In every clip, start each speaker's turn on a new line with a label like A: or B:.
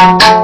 A: 没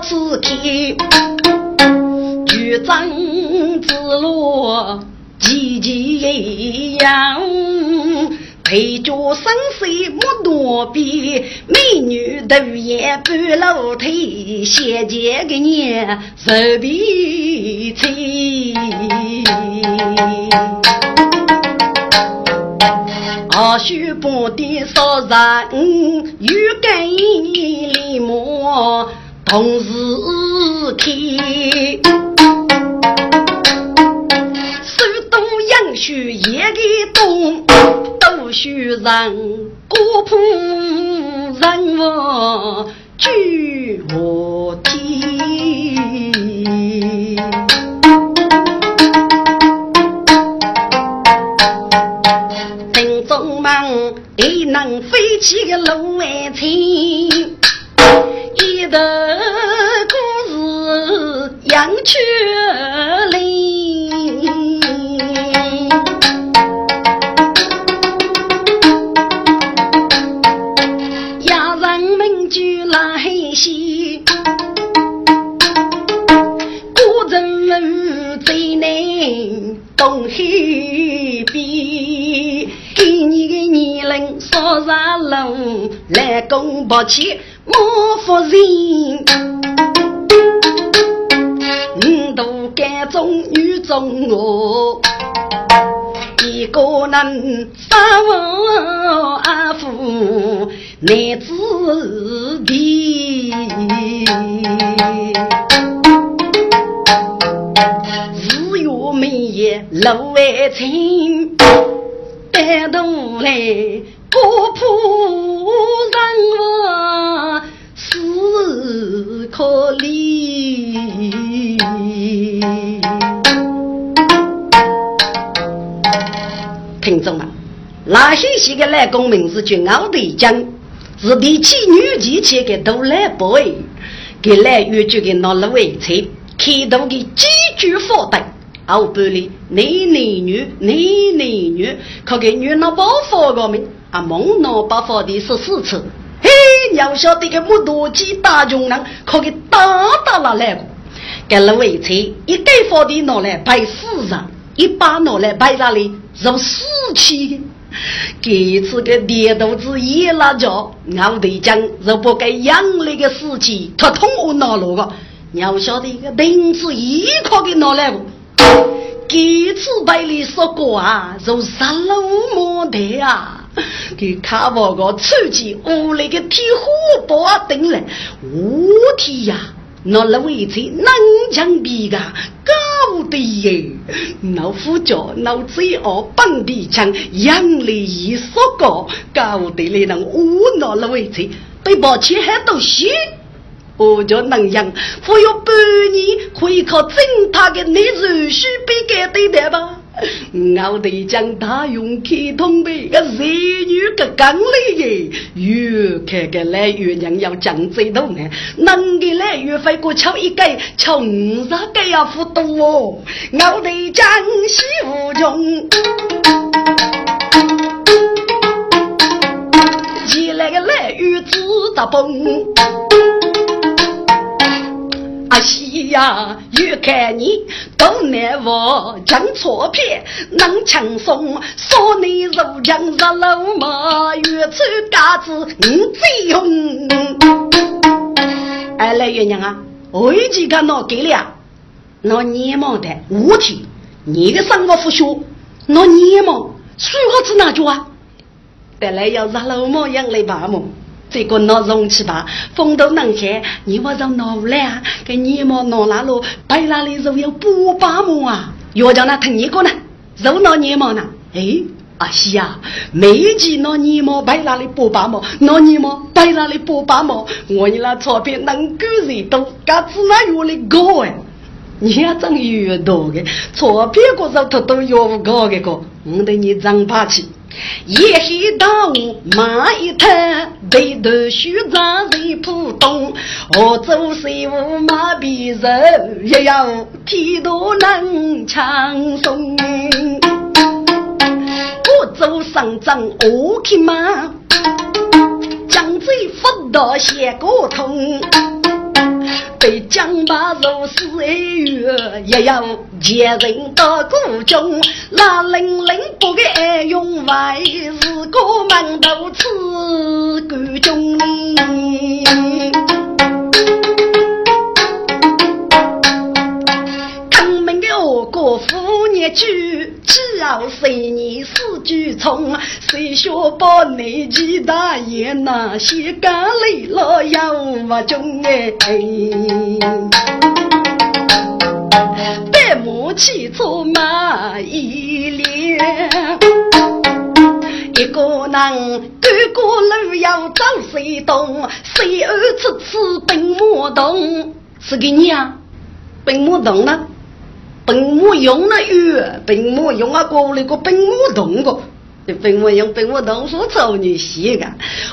A: 此开，局长之路急急样，陪着生死莫多比，美女都也半露腿，先见个你手臂粗。二叔半点少人，有根立马同时开。手动杨树也给动，都需人孤苦人我举我天。一能飞起个龙外青，一段故事杨秋林，呀人们就来戏，古人们最难东西边。给你的年龄少上路，来公不起莫夫人。五都干中女中我，一个人三我阿父男子弟，日月美夜路外青。带动来国破人亡，死可怜。听众们，那些些个来公名字叫敖德江，是第七女机器的都来 boy，给来越剧的拿了尾车，开头的几句话的，后半里男男女男男女，可给女那包发个名啊，蒙那包发的十四次。嘿，你要晓得个木多几大穷人，可给打打了来过。给了位车，一盖发的拿来摆市上，一把拿来摆那里入死气。这次个跌肚子也辣椒，我得讲，若不该养那个死气，他通我拿路个。你要晓得一个钉子一块给拿来不？这次百里说过啊，就杀了五毛的啊！给看我个出去屋里个铁火把灯来，我天呀！那那位置南墙壁个高的耶，老虎脚老嘴哦，本地腔杨丽一说个高的嘞，能乌那那位置被抱起还都行。我叫能养，我有半年可以靠正他的内肉须被改对待吧？我得将他用开通的个热女个刚来耶，越看个来越娘要讲这头呢，能给来越费过敲一盖，敲五十盖要付多哦。我得将西无穷，起来个来越知道崩。西呀，越看你都难忘，讲错片能轻松，说你入江入楼嘛，越穿嘎子你最红。哎，来月娘啊，我已经给拿给了，拿年毛的五天，你的生活不学，拿年毛水好子哪着啊？得来要入楼嘛，养来吧么？这个闹容器吧，风都能开，你我让闹来啊？给你毛闹哪路？白哪里肉要补把毛啊？要叫那疼一个呢？肉闹泥毛呢？哎，阿西呀，每季闹泥毛白哪里补把毛？闹泥毛白哪里补把毛？我你那钞票能够人多，嘎子那越来高哎！你要挣越多的钞票，个肉头都越高的个，我对你长霸气。一黑大雾马一滩，对头须长在浦东。我走水雾马比人，也要天都能强松。我走上阵我去马，江水不到斜过通。被江马如是哀怨，也要前人到故中。那零零不给爱用，为是个门头吃故中过妇女句。只要谁年四句从，谁学把内几大爷那些干累了要不中哎。白马骑出马一连，一个人赶过路要找谁动？谁儿次次奔马动？是给你啊，奔马动了。本木用了鱼，本木用啊过那个本木动个，本木用本木动说找你洗个，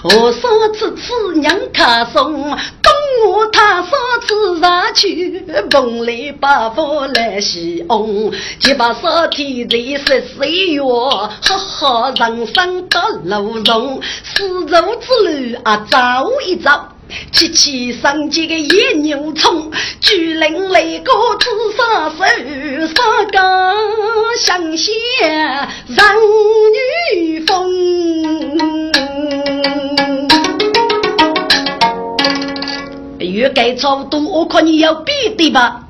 A: 我说次次娘卡送，东我他说次上去，梦里把佛来西翁，几把手提的十岁月，哈哈人生得路中，丝绸之路啊走一走。七七上街个野牛虫，巨灵雷个紫砂手，三更相携让女风。欲盖草多，我看你要比的吧？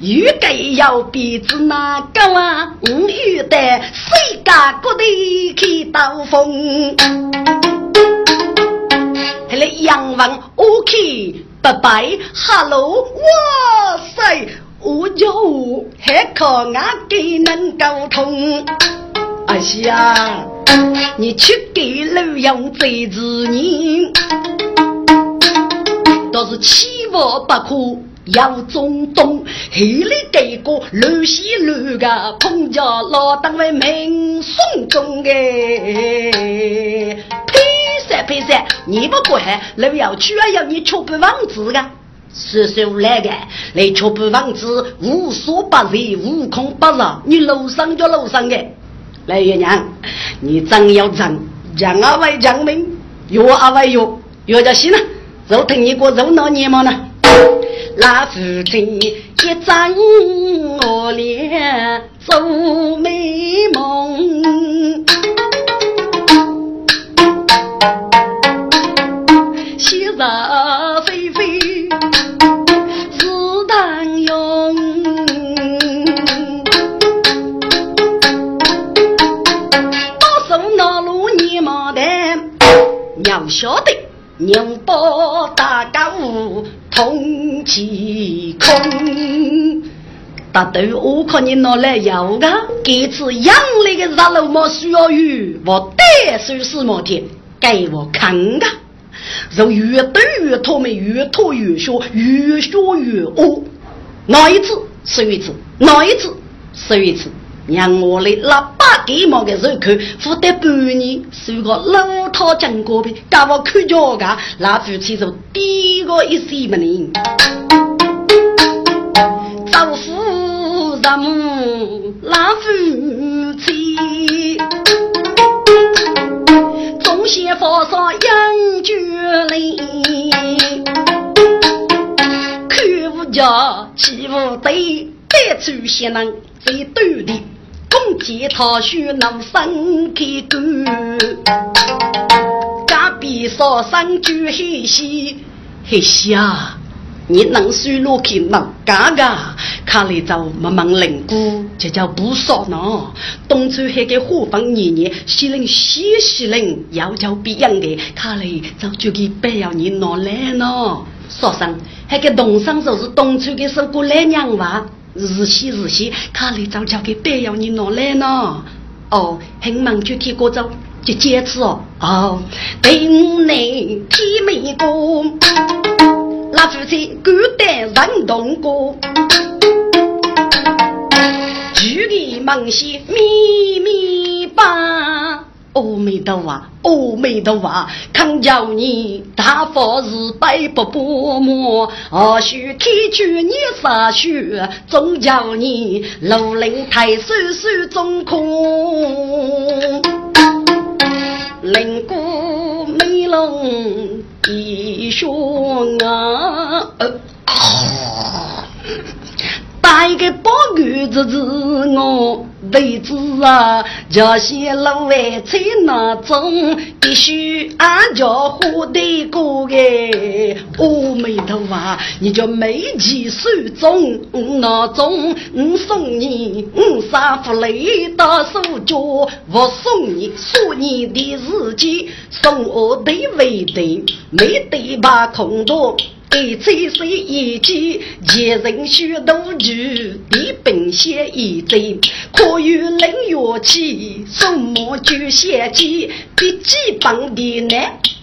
A: 欲盖要比子哪个啊？我欲得谁家各地去刀锋？来杨文，OK，拜拜，Hello，哇塞，我叫我还靠俺给能沟通。哎呀，你去给路用这字人，倒是欺负不可。要中东，黑里给个乱西乱个，碰着老当为民送中哎，配三，你不管，路要去啊，要你吃不房子个。叔叔来个，来确保房子无所不在，无孔不入。你楼上就楼上的，来月娘，你真要真，将阿为将命，药阿为药，药就行了。肉疼你个肉闹年毛呢？那夫妻一张我脸做美梦，昔日非非是当用，多少那路年毛的，要晓得。宁波大家务同其空，大豆我看你拿来要个，这次养来的热肉毛需要鱼，我得手是毛的，给我看看，肉越多越透明，越脱越小，越小越饿。哪一次吃一次？哪一次吃一次？让我来拿把给毛的肉口，付得半年，收个老套金锅边，干我看脚个，那夫妻就第一个一岁不灵。丈夫人那夫妻，先发上养酒来，看我家欺负对，白出些人最斗的。共见他须能分开干，隔壁说三句黑西黑西啊！你能输落去能嘎嘎，看来就慢慢灵骨，这叫不少呢。东村还给火房年年，西人西西人要叫别样的，看来早就给白要你拿来呢。说声还给东山就是东村的收过来娘娃。日西日西，卡里早就给白要你拿来呢。哦，很忙就提过走，就坚持哦。哦，等你提美过，那夫妻孤单人同过，距离梦西秘密吧。阿弥陀佛，阿弥陀佛，康叫你大佛是百不不磨，何须天去你洒血，总叫你如灵太守守中空，灵骨美龙一双啊。打一个包谷子子我位置啊，叫些老外在那种，必须按照活得过个。阿弥陀佛，你叫美其手中那中，我送你五三福雷到手脚，我送你说你的日记，送我的为对，没得把空多。一吹水一击，前人学多句，地本写一针，可有冷乐器，什么就写起，笔记本的呢？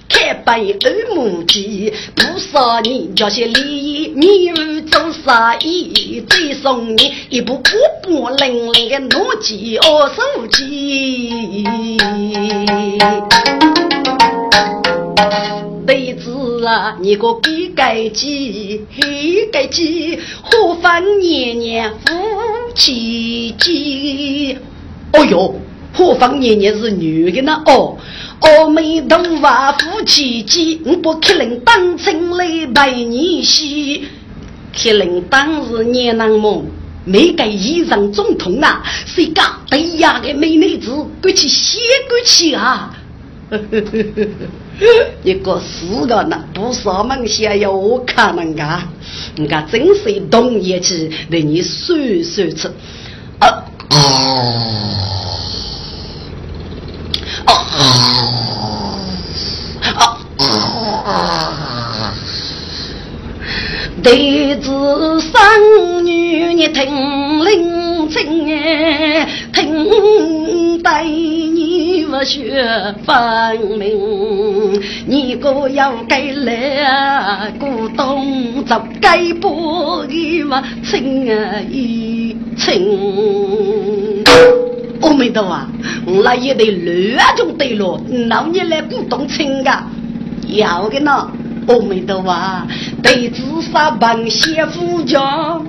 A: 开本二目记，不少年叫些礼仪，迷儿做生意，再送你一部波波灵灵的诺基亚手机。妹子啊，你个比改鸡，黑改鸡，何妨年年夫妻鸡？哦哟，何妨年年是女的呢？哦，阿弥陀佛，夫妻鸡，我不可能当成来陪你洗，可能当是年郎梦，没给衣裳总统啊，谁家对呀的美女子，过去写过去啊？一个四个呢，不少梦想要我看能啊！人家真是动一气，令你说说吃。啊啊啊啊！弟子生女，你听令亲哎，听待你不学分明，你个要给来古董，就该不给我亲啊一亲。阿弥陀佛，我那也得乱中对了，老年来古董亲噶，要的呢。阿弥陀佛，对自杀 bằng 先夫家，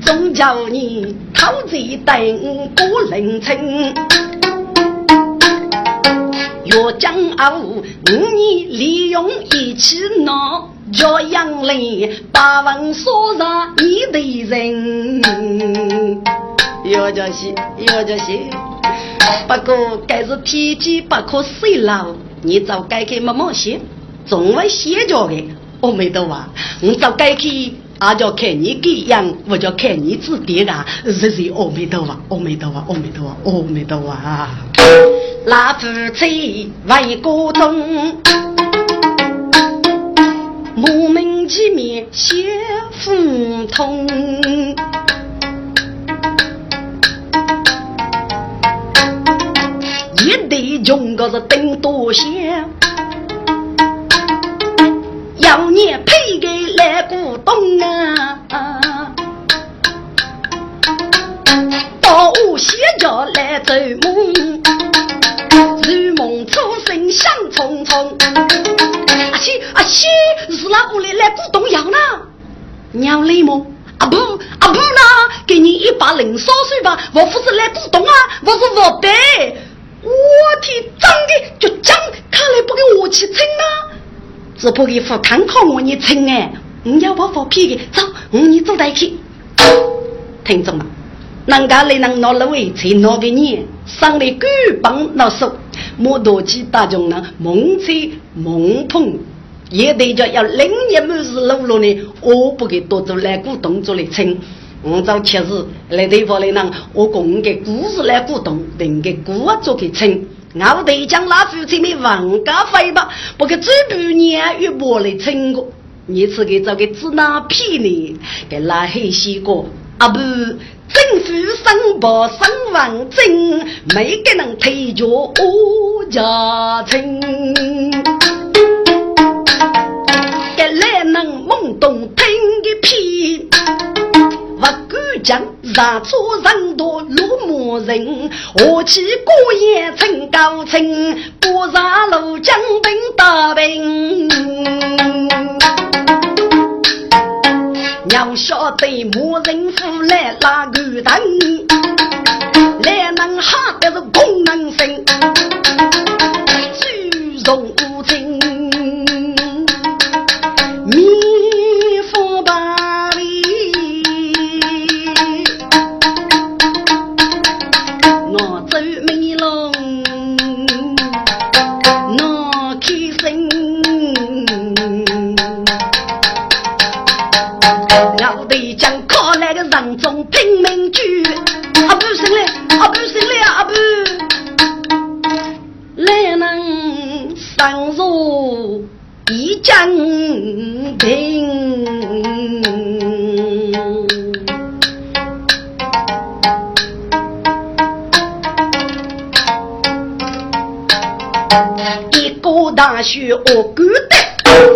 A: 总叫你讨贼等不能成。若将傲，你利用一起闹，叫杨雷把文说上你的人。要叫是，要叫是，不过该是天机不可泄露，你早该去慢慢写，总会写着的。我没得话，我早该去，俺就看你这样，我叫看你自己啊。是是，阿弥陀佛，阿弥陀佛，阿弥陀佛，阿弥陀佛。那夫妻为国中，莫名其妙写腹痛。一对穷哥是顶多些，你赔给来古董啊！到我歇脚来做梦，如梦初醒想匆匆。阿西阿西，是那屋里来股东要呢？娘累么？阿不阿不呢？给你一把零烧水吧，我不是来古董啊，我是我的。我天，长的就长，看来不给我去称啊！只不给副看靠我你称哎，你要把发皮的走，我你走带去。听众们，人家来能拿了位才拿给你，上来狗棒拿手，莫多起大众呢，蒙吹蒙碰，也得叫要另一门是路路呢，我不给多做来股动作来称。我早确实来对方来呢，我供给故事来鼓动，定给故做给称。我得将那夫妻们王家飞吧，不给这半年与我来称过。你是给找个指哪骗你？给拉黑西哥啊不，政府申报身份证，没给人推着我家亲。给来人懵懂听个屁。不敢讲，杀出人多路魔人，何其过眼成高清，不杀路将兵大兵。要晓得魔人府来拉个灯，来能哈的是功能性，虚荣一江平，一个大学我孤单，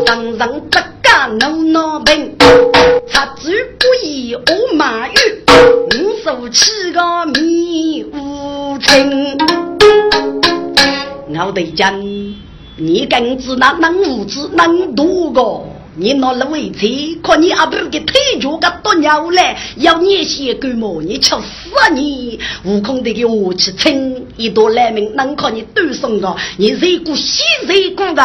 A: 人人不敢闹闹病。插嘴不义我马玉，五手七个迷无情。我得讲，你更知那能无知能多个？你拿了位置，可你阿婆给腿脚个多鸟来，要你些干么？你吃死你！悟空的给我去称一朵来命，能靠你多送个？你谁过西谁过的？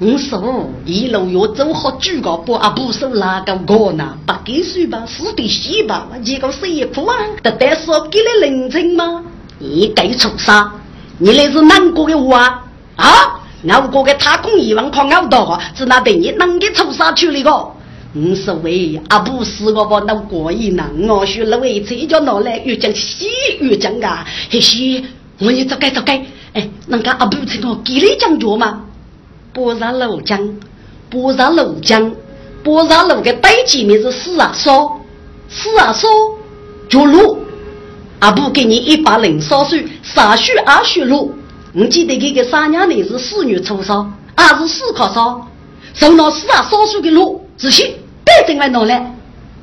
A: 五十五一路要走好几个步啊，不是哪个高呢？不给水吧，死的死吧，结果谁苦啊？得得说给了人情吗？你该出啥？你那是难过的我啊？啊，熬过的他工一万块熬到啊，只那等你能给出啥去了个？五十位啊，不是我把那过一呢，我学了位这叫拿来越讲西越讲啊，嘿西，我你走该走该，哎，人家阿不是我给你讲脚吗？波上楼江，波上楼江，波上楼的对前面是四啊烧，四啊烧，绝路，阿不给你一把零烧水，啥水二水路。我记得这个三娘呢是四月初烧，二是四烤烧，从那四啊烧水的路，仔细别整来拿来，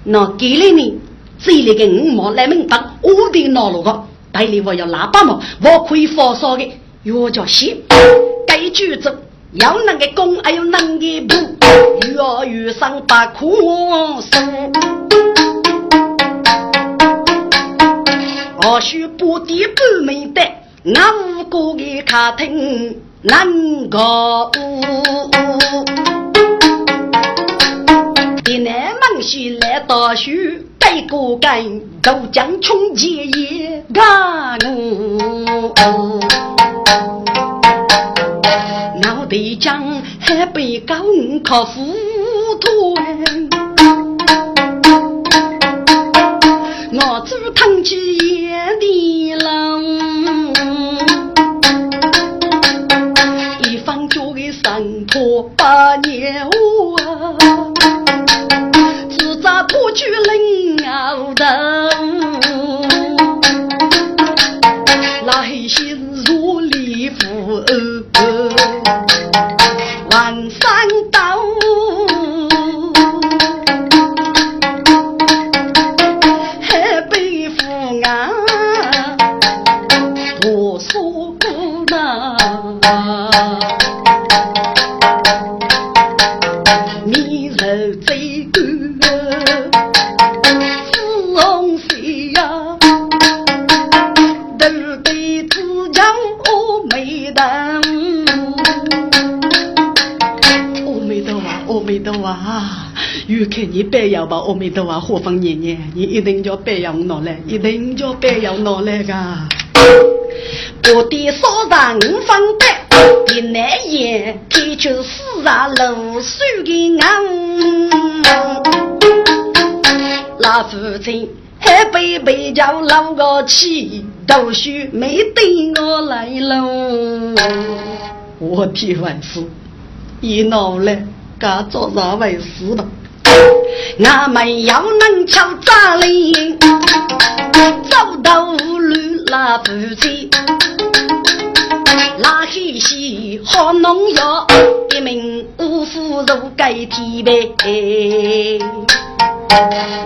A: 那给了你，这里个五毛来明白，我的拿路个，带里我要喇叭嘛，我可以发烧的，药叫西，该举走。要能个攻，还有能个补，越遇上把苦生。或许不敌不明白，俺五个的客厅能个的南门西来大树，背个根，都将穷结业干我。脑袋将还被高考糊涂我只叹起眼的冷，山坡把年啊，自在不去冷熬的，那些如里夫。越看你白要把阿弥陀佛活放年年，你一定叫白要拿来，一定叫白要拿来噶。我的少上五分白，一难言，开出四上露水的眼。老父亲还被被叫老个气，都须没对我来喽。我的万事一闹来，该做啥回事了？俺们要能敲诈哩，走到无路拉夫妻，拉黑西好农药，一名五夫如盖天呗，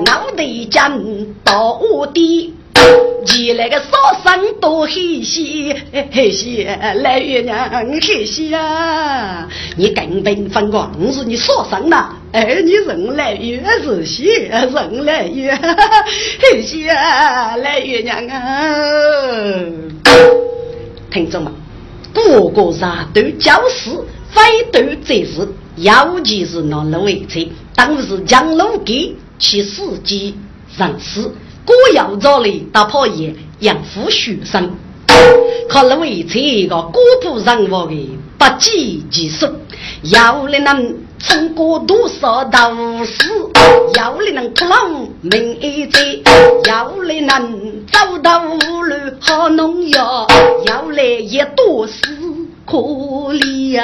A: 脑袋将到我的。你那个少生多黑些，黑些来月娘黑些啊！你根本分光是你少生呐，哎，你人来月是些，人来月黑些来月娘啊！听着嘛，不过啥都教事，非都这事，尤其是那路为车，当时江路给其司机上司。果要找来打破业养父学生，可能为这个孤独人物的不计其数，要你能撑过多少道士，要你能克隆名医者，要你能找到无路好农药，要来也多是可怜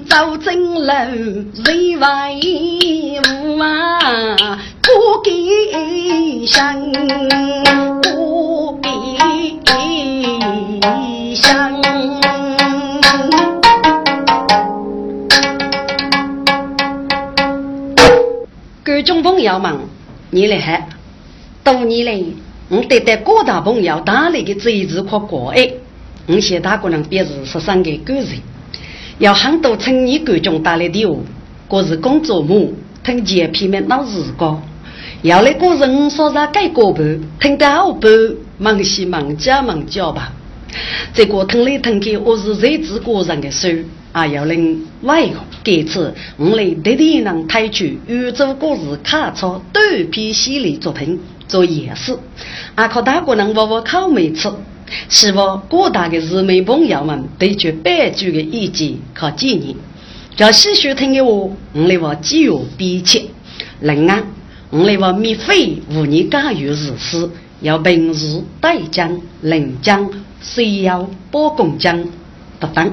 A: 走正路，人为无啊不给香，不给香。各种朋友们，你来喊，多年来。我对待各大朋友打来的这一次可过爱，我向大姑娘便是十三个感谢。有很多青年观众打来的话，我是工作忙，听见片面闹时光。要来个人说啥改过半，听得好半，忙西忙家忙家吧。这个听来听去，我是日子个人的事，啊，要人外行。这次我来特地能推出宇宙故事卡册短篇系列作品。做演示，阿靠大个人窝窝烤没吃，希望广大的日美朋友们对这白酒的意见可建议。要细细听的话，我来话节约笔切。另外，我来话免费无你加油日事，要平时带将、领将、需要包工匠等等。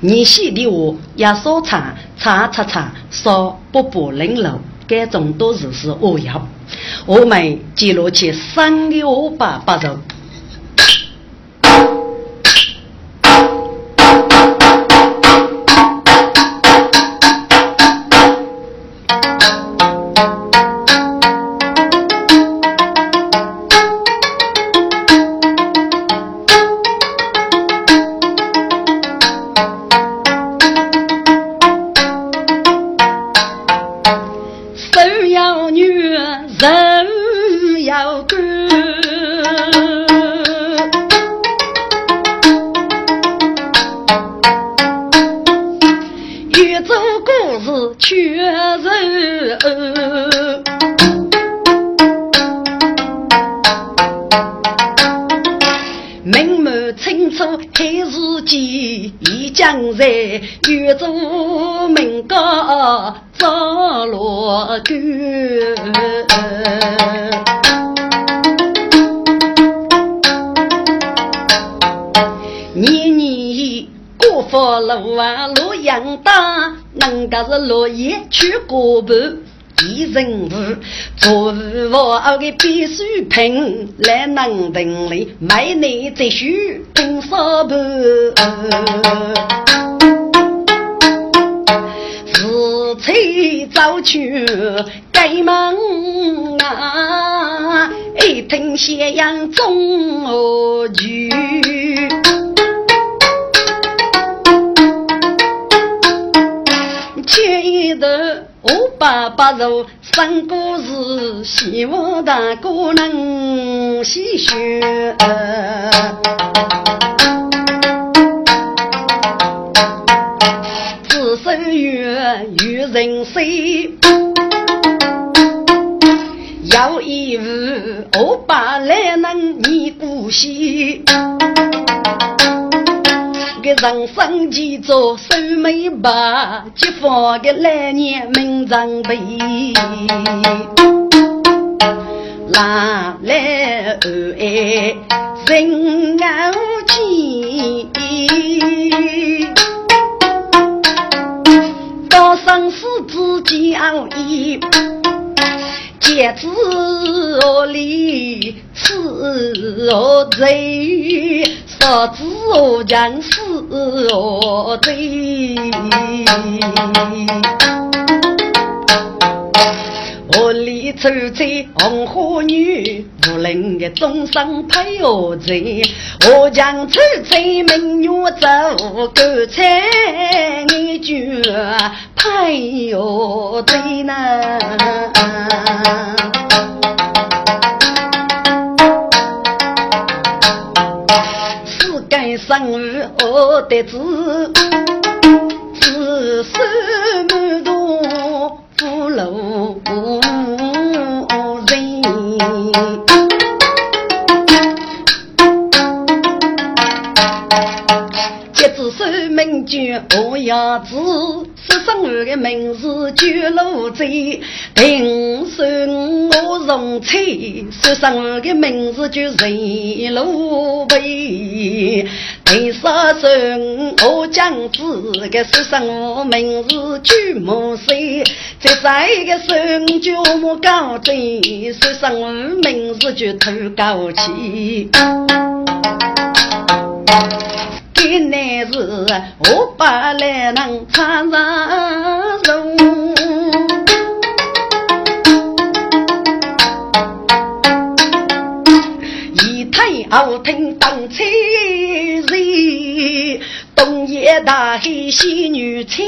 A: 你写的话要少查查查查，少不不零漏，这种都是是我要。我们记录起三个五百八十。落叶去过半，一人物做我的必须品，来能等里买你这须品烧盘，是催早去开门啊，一听斜阳中去。我爸爸说，三个是希望大哥能细学，自生月与人生，要一物我爸来能念故稀。个人生几座守眉把，结发个来年名长辈，哪来爱人傲气？到生死之交易，皆知我理，此我罪。我知我将死我罪，我里走在红花女，无论个终生配我罪。我将走在明月走，干脆你就配我罪呢。世间生儿何得志，自守满堂福禄我要知，十生儿的名字九路贼，平生我荣翠。十生儿的名字就人路背，第十生我将子个十生我名字九毛岁，再再一个生就莫高贼，十生我名字就头高起。原来是我百来能唱上手，一抬后听当车人，东野大海西女车，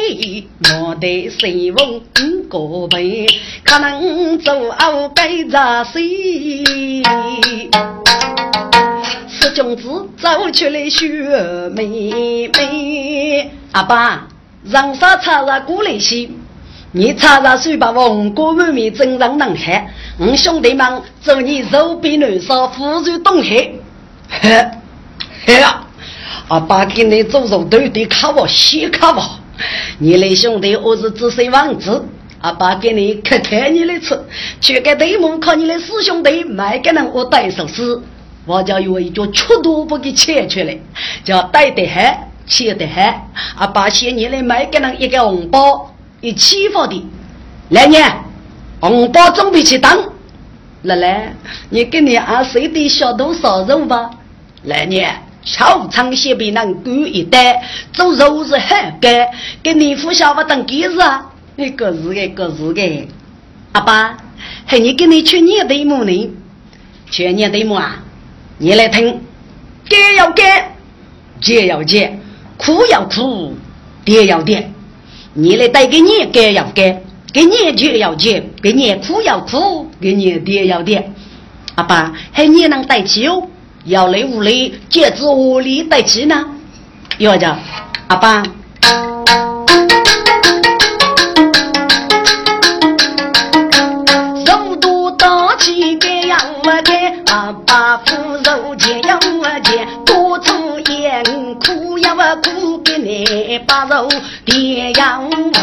A: 莫得随风过背，可能走后该咋谁？公子走出来学妹妹，阿爸让啥插上过来些？你插上水把红果满面真让能看，我兄弟们祝你手比南山，福如东海。嘿，嘿呀！阿爸给你做肉都得卡我，先卡我。你的兄弟我是只身王子，阿爸给你可开你的车，去给对门靠你的师兄弟卖给人我带首诗，我家有一脚出都不给切出来，叫带得嗨，切得嗨。阿爸嫌你来卖给人一个红包，一起发的。来年红包准备去当，来来，你给你二岁的小豆烧肉吧。来年。超长些比人贵一代，做肉是很干，给你父小不等几日啊？你个是个个是个，阿爸，还你给你去年对母呢？去年对母啊？你来听，干要干，结要结，苦要苦，跌要跌。你来带给你干要干，给你结要结，给你苦要苦，给你跌要跌。阿爸，还你能带起哦？要来屋里，戒指屋里带起呢？要叫阿爸，
B: 我见，阿爸扶肉钱样我见，多抽烟苦呀我苦给你把肉爹样我的。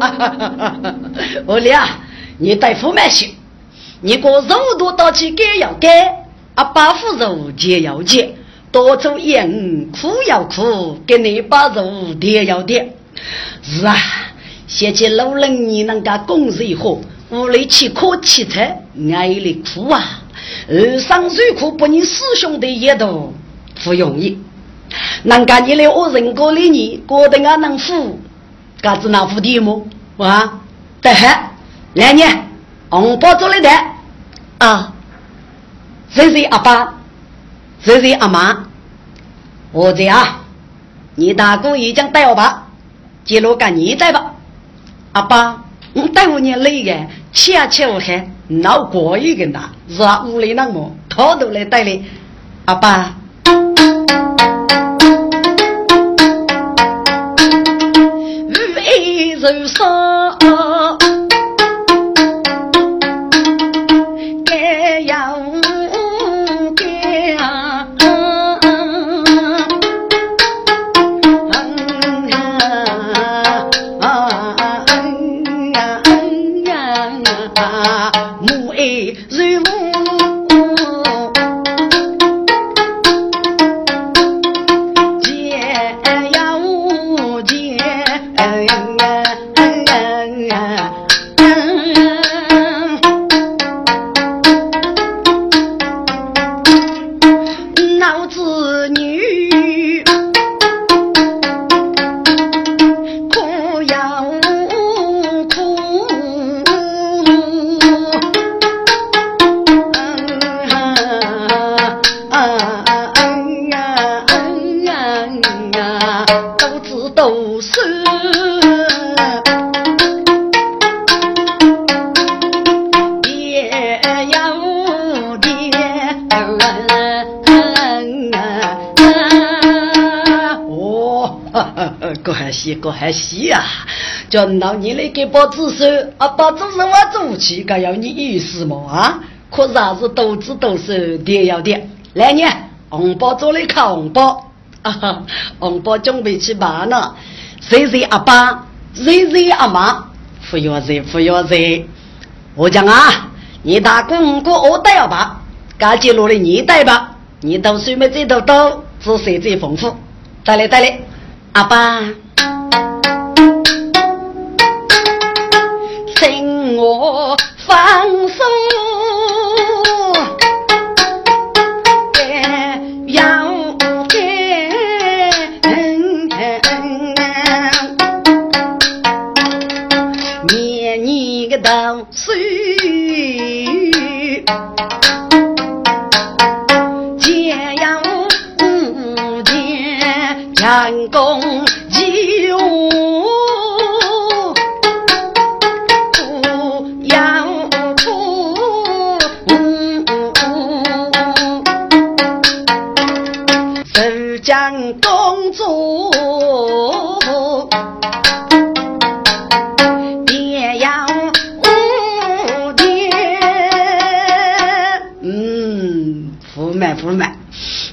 A: 哈哈哈哈哈！我俩。你带副买去，你过肉多到去该要该，啊把副肉切要切，多抽烟苦要苦，给你把肉叠要叠。是啊，现在老人你能干工作好，屋里去可汽车，挨里苦啊。二上水苦不你师兄弟也都不容易，能干你来我人过里你过得俺能富，嘎子能富的么？啊，得很。来年红包做了的啊，谁谁阿爸，谁谁阿妈，我这啊，你大哥已经带我吧，记录干你带吧，阿爸，我带我你累的，切切我还闹过一个呐，是啊，屋里那么他都来带的，阿爸，
B: 雨如霜。
A: 一个还细啊！叫老你来给包子手，啊，包子手我做起，该要你意思么啊？可是还是都子都是点要点。来年红包做来看红包，啊哈，红包准备去办呢。谁谁阿爸，谁谁阿妈，不要谁，不要谁。我讲啊，你大哥五个我都要办，该记录的你带吧。你读书没这头多，知识最丰富。带来带来，爸爸。
B: 请我放松。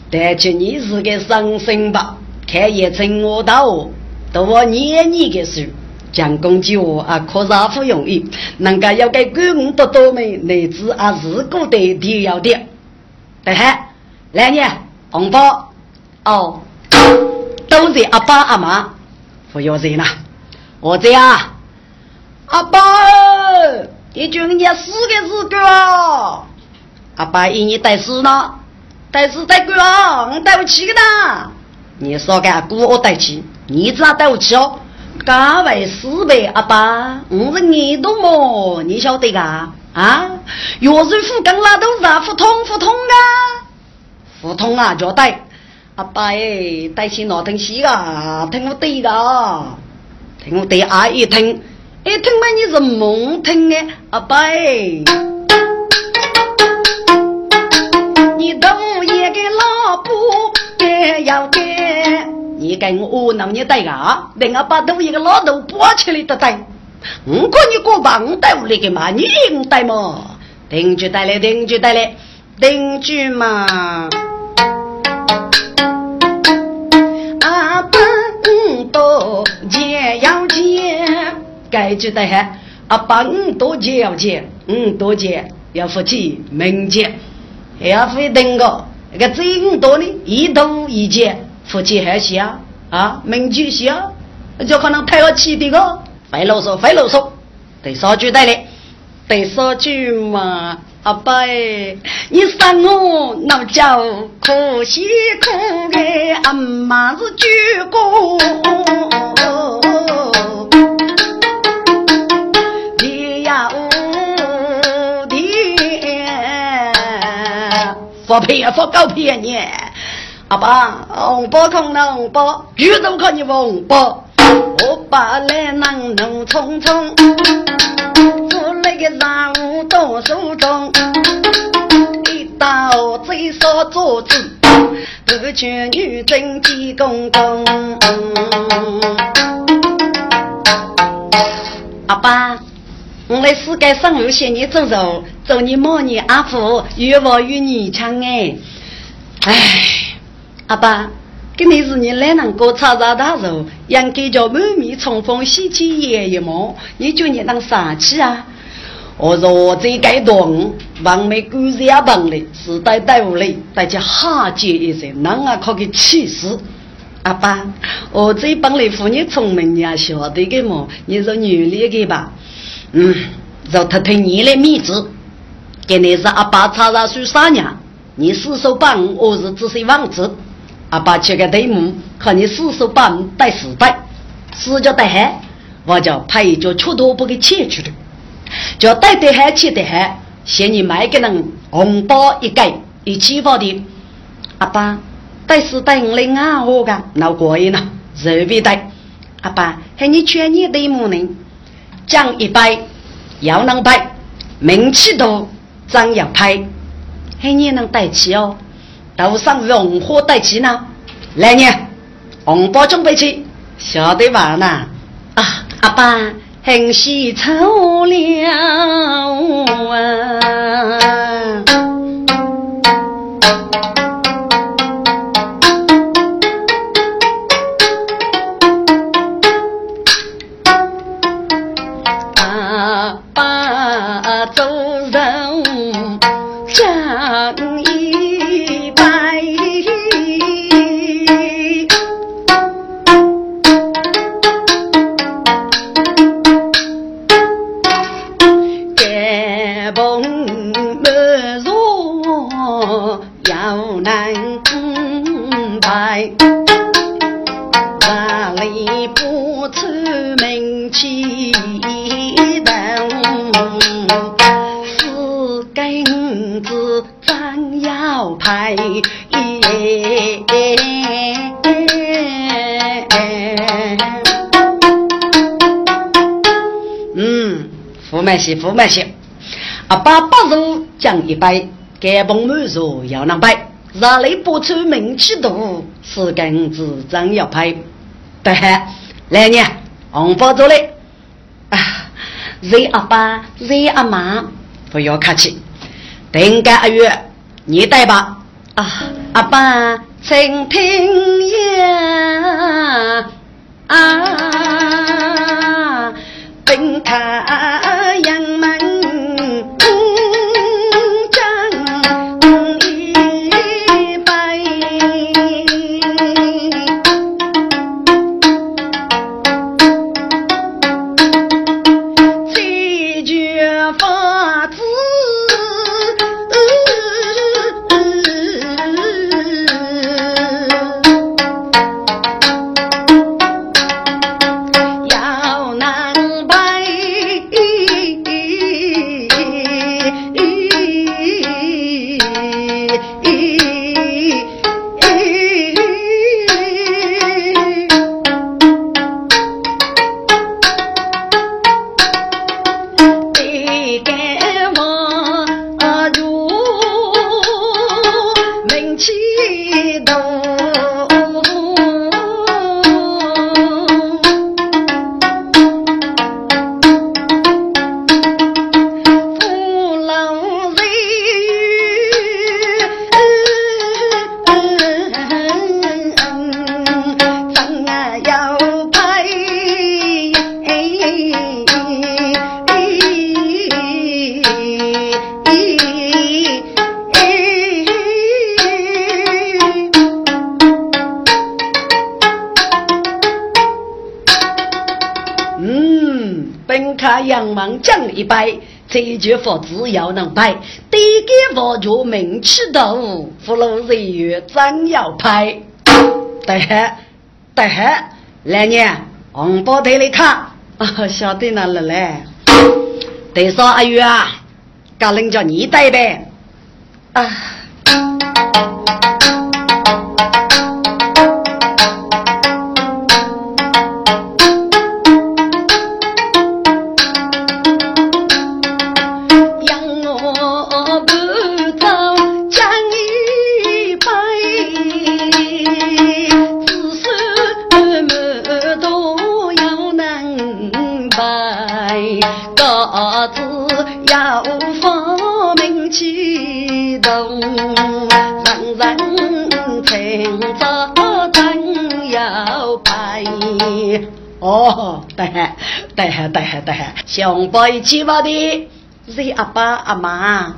A: 带去你是个伤心吧，看也成我道，都我年年的书，讲公鸡啊，可是不容易，能够要给官不多美，乃至啊日过的都要的。对哈，来年红包。哦，都是阿爸阿妈不要钱了，我这样，阿爸，你就人家四个四个啊，阿爸一年带四呢，带四带贵啊，我带不起的呐。你说个姑我带起，你咋带不起哦？价位四倍，阿爸，我是你懂么？你晓得噶？啊，药水虎跟那都是啊，互通互通啊，互通啊，就带。阿爸哎，带起哪东西啊？听我对噶，听我对阿一听，一听嘛你是蒙听的，阿爸哎，你都也给老婆也要给。你跟我那你带啊？等我把头一个老头抱起来的带，我管你过帮带我来干嘛？你应带嘛？定居带来，定居带来，定居嘛！该记得还阿本多钱要钱，嗯多钱要付起门钱，还要付等个那个最多呢，一度一钱。夫妻还小啊，名句小，就可能太好气的个，费啰嗦，费啰嗦，对少句带嘞，对少句嘛，阿爸哎，你生我那叫可惜苦哎，阿妈是鞠躬，骗发狗骗你。阿爸，红包空了红包，遇到看你红包，我把来能能匆匆，做那个任务到手中，一到最少做主，不劝女贞吉公公。阿爸，我来世界上有些你走走，祝你某年阿福越活越年轻哎，哎。阿爸，今年是你来人过茶茶大寿，应该叫满面春风喜气爷爷么？你就你当啥气啊？我说我这该动，王梅故事也棒嘞，时代带无嘞，大家哈接一声，那啊可给气死！阿爸，我这帮来妇女聪明呀，晓得个么？你说女的个吧？嗯，让他听你的名字，今年是阿爸茶茶岁三年，你四手帮，我是只是王子。阿爸切个对目，看你四手把带四代，四脚带海，我叫派一脚锄头不给切去了，叫带带海切带海，嫌你买个人红包一盖一起发的。阿爸带四带五来啊，我个闹过瘾了，随便带。阿爸喊你劝你对目呢，讲一拜要能拜，名气多张要拍，嘿你能带起哦。头上荣华带起呢，来年红包准备起，晓得吧？呐啊，阿爸很喜凑了啊。买些不买些，啊，把八十降一杯，干崩满座要两百，让你不出名气多，是根子真要拍。对，来年红包走嘞，啊，热阿爸，热阿妈，不要客气。等个二月你带吧，啊，阿爸请听呀。啊，本太阳这句佛只要能拜，得给佛就名气大，福禄人缘真要拍。对哈，对哈，来年红包袋里看，啊，晓得那了嘞。得说阿玉啊，家人叫你带呗，啊。哦，对，对，对，对，上辈一起玩的是阿爸阿妈，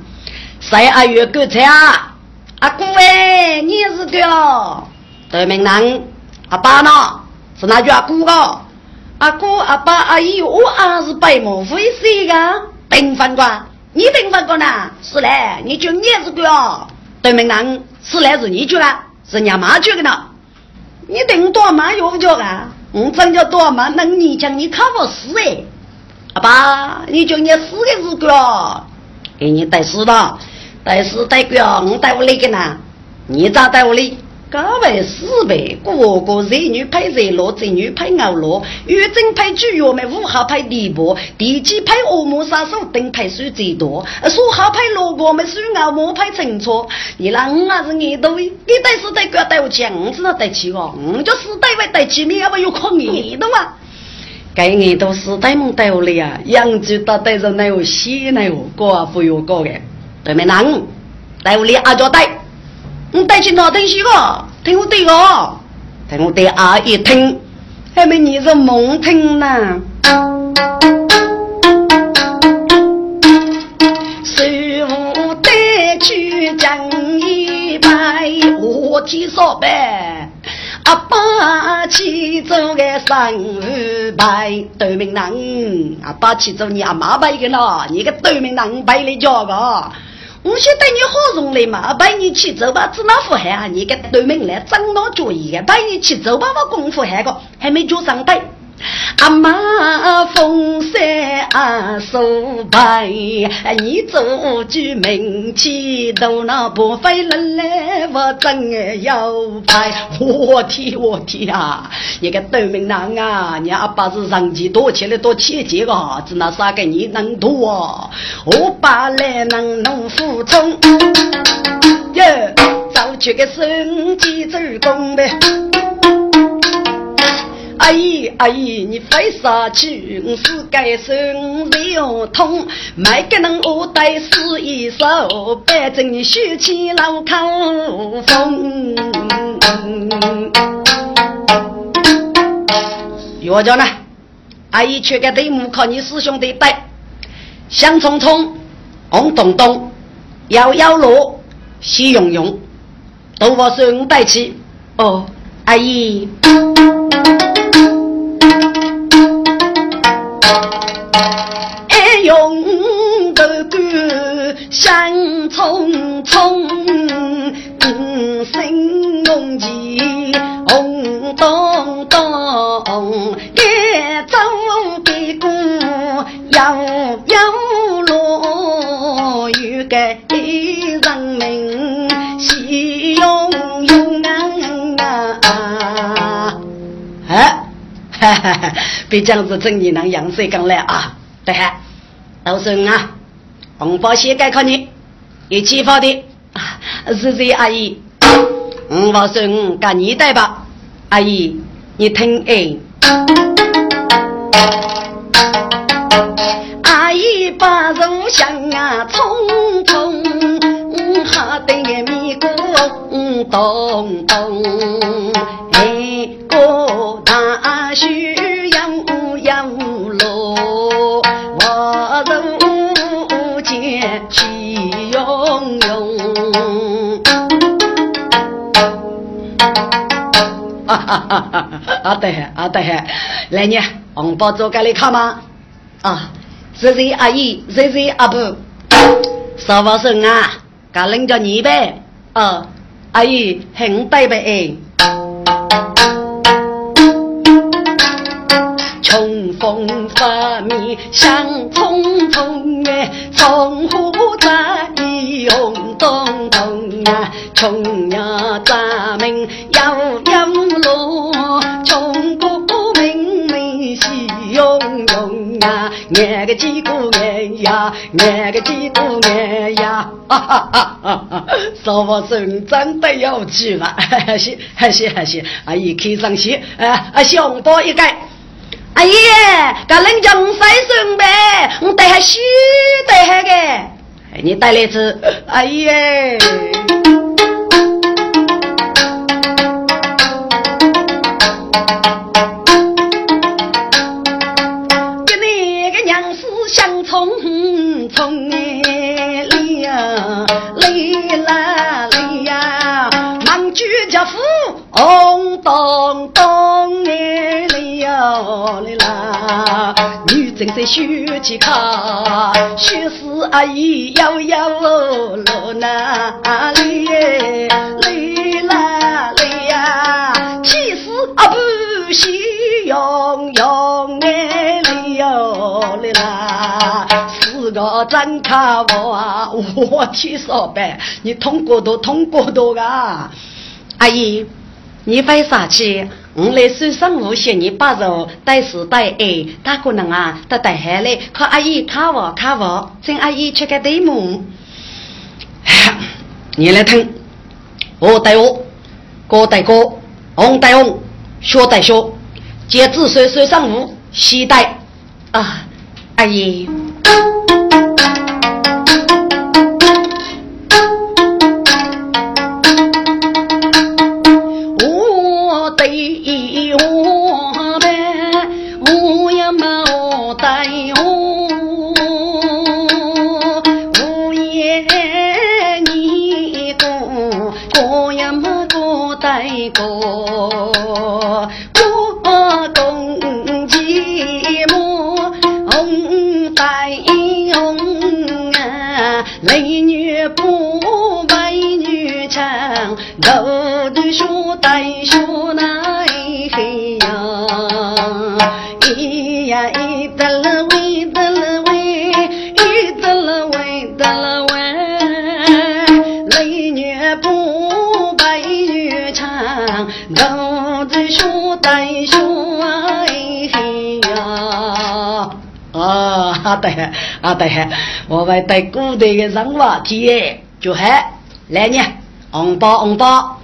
A: 谁阿月哥菜啊？阿公哎，你是的，对面人，阿爸呢？是哪句阿姑个？阿姑阿爸阿姨，我还是白毛灰色的，丁饭官，你丁饭官呐？是嘞，你就你是个，对面人是嘞是你句啊？是娘妈句的呢？你顶多妈有不叫啊？我真叫多嘛？那你讲你看不死哎？阿爸，你叫你死的是个？给你带死的，带死带个，我带我那个呢？你咋带我哩？各位四辈，个个热女派热罗，正女派牛罗，月正派猪肉们，五号配地波，地基配恶魔杀手，灯派水最多，说号派萝卜们，水牛魔配陈错。你那我还是你多，你带死带个带我去，我知道带去个，我就死带外带去，你要不有可你的嘛？该你都死带梦带我了呀，养猪到带着那有血那有过不有过的，对面男带我哩阿叫带。你带去哪东西个？听我对个，听我对阿姨听，还没你是蒙听呢。师傅带去讲一拜，我听说呗。阿爸去做个生日拜，对面人，阿爸去做你阿妈拜个咯，你个对面人拜你叫个。我晓得你好容易嘛，带你去走吧，只那副汉啊，你个对门来张老脚一个，带你去走吧，我功夫还个还没脚上台。阿妈风山苏白，你做句名气都那不费人来，我真要拍。我天我天啊！你个对面男啊，你阿爸是上级多起来多切节个，只那啥个你能多？我爸来能能服从，哟，找去个升级做工呗。阿姨阿姨，你快杀去！我是该生日要痛，每个人我带死一手，反正你血气老口风。药家呢？阿姨却给对目靠你师兄弟带，香葱葱，红彤彤，摇摇罗，喜融融，都我手带起。哦，阿姨。香匆匆，心梦起红咚咚，一走别过摇摇落，又给人民喜洋洋啊！哎，哈哈哈，别讲是真你能养水刚来啊！对，都是啊，红包先给看你，一起发的啊，是这阿姨。我话说我干你带吧，阿姨，你听哎。阿姨把肉香啊，匆匆哈得米咕咚咚，啊对啊对，来年红包做给你看吗？啊，谢谢阿姨，谢谢阿婆，少发生啊，给人家你呗。啊，阿姨很对呗春风发面香匆匆哎，松花在红咚咚啊，琼崖咱们摇摇落，钟鼓明明喜融融啊，眼个几个眼呀，眼个几个眼呀，哈哈哈哈哈！少我生真的要去了，行，行行，阿姨开上去，啊，香包一盖。阿姨，个人家我三孙呗，我带还许带还个，你带来吃，阿姨。跟你个娘是相匆匆哎，哩呀，哩啦哩呀，忙居家父红咚咚正在学起卡，学是阿姨摇摇落落那里耶，哩啦哩呀，其实阿不喜用用哎哩哟哩啦，是个真可啊！我天少白，你通过都通过多啊！阿姨，你为啥去？我来收生物学，你把肉带是带哎，大可能啊，他带下来，看阿姨看我看我，请阿姨吃个对梦。你来听，我带我，哥带哥，红带红，学带学，接子收收生物，西带啊，阿姨。对啊对，我们对古代的生活体验就还来呢，红包红包，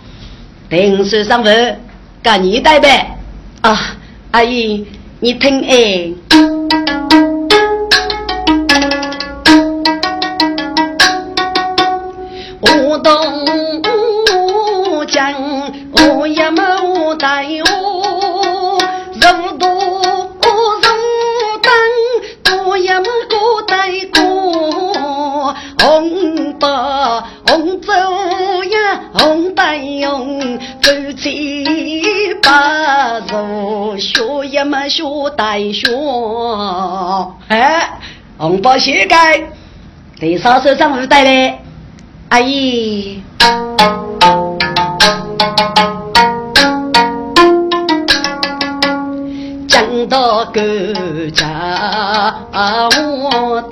A: 定是上坟，干你带呗。啊！阿姨，你听哎，
B: 红包红走呀红灯笼，走起把肉学也没学带学，
A: 哎，红包膝盖，第三首张五带嘞，阿姨。
B: 讲到个家我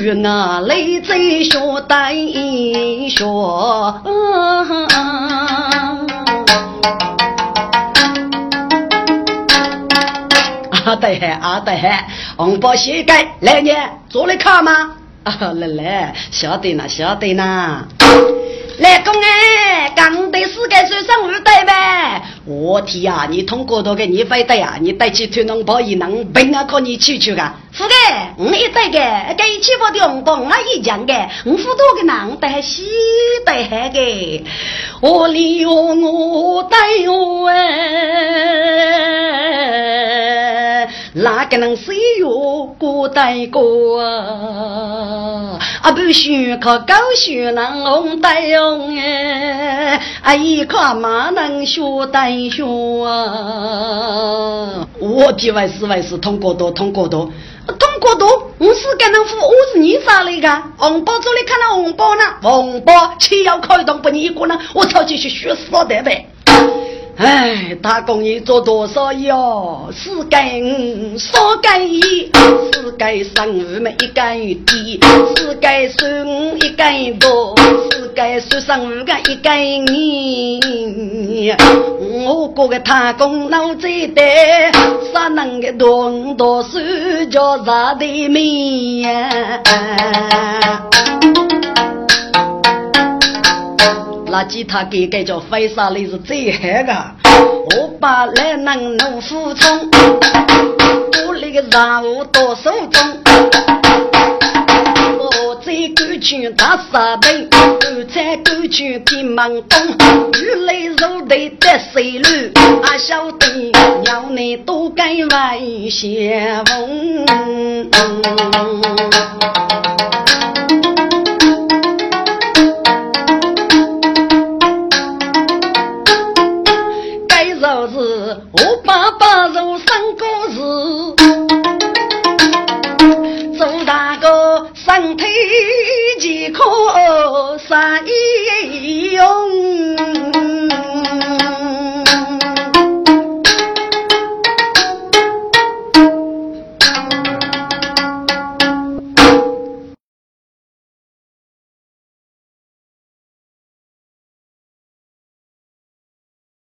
B: 与我来在学带学。
A: 阿对嘿，阿对啊，红包膝盖来年做来看吗？啊，来来，晓得呢，晓得呢。
B: 来公安，刚得四个水上五对呗。
A: 我天呀，你通过多个你非得呀，你带起推农包一能并啊可你去去个。
B: 是的，我一对个，给七八的红包我一讲个，我付多个囊带西带海个，我里我我带我哎，哪个能谁哟过带过啊？啊不许靠高学能红带用？哎，啊一靠马能学带学啊！
A: 我的外是外是通过多通过多。
B: 通过多，我是该能付，我是你咋来个？红包这里看到红包呢，
A: 红包钱要开动不你一个人，我操进去学死得呗。哎，打工你做多少哟？四根三根一，四根生五么一根低，四根十五一根多，四根十三五个一根二。我过个打工脑子的，啥能个多多少叫啥的命呀？那吉他给给叫飞沙里是最黑的，我把来能能服从，我那个任务到手中，我在沟圈打沙堆，我在沟圈拼忙东，雨来肉得得水路，俺晓得娘你都该外先锋。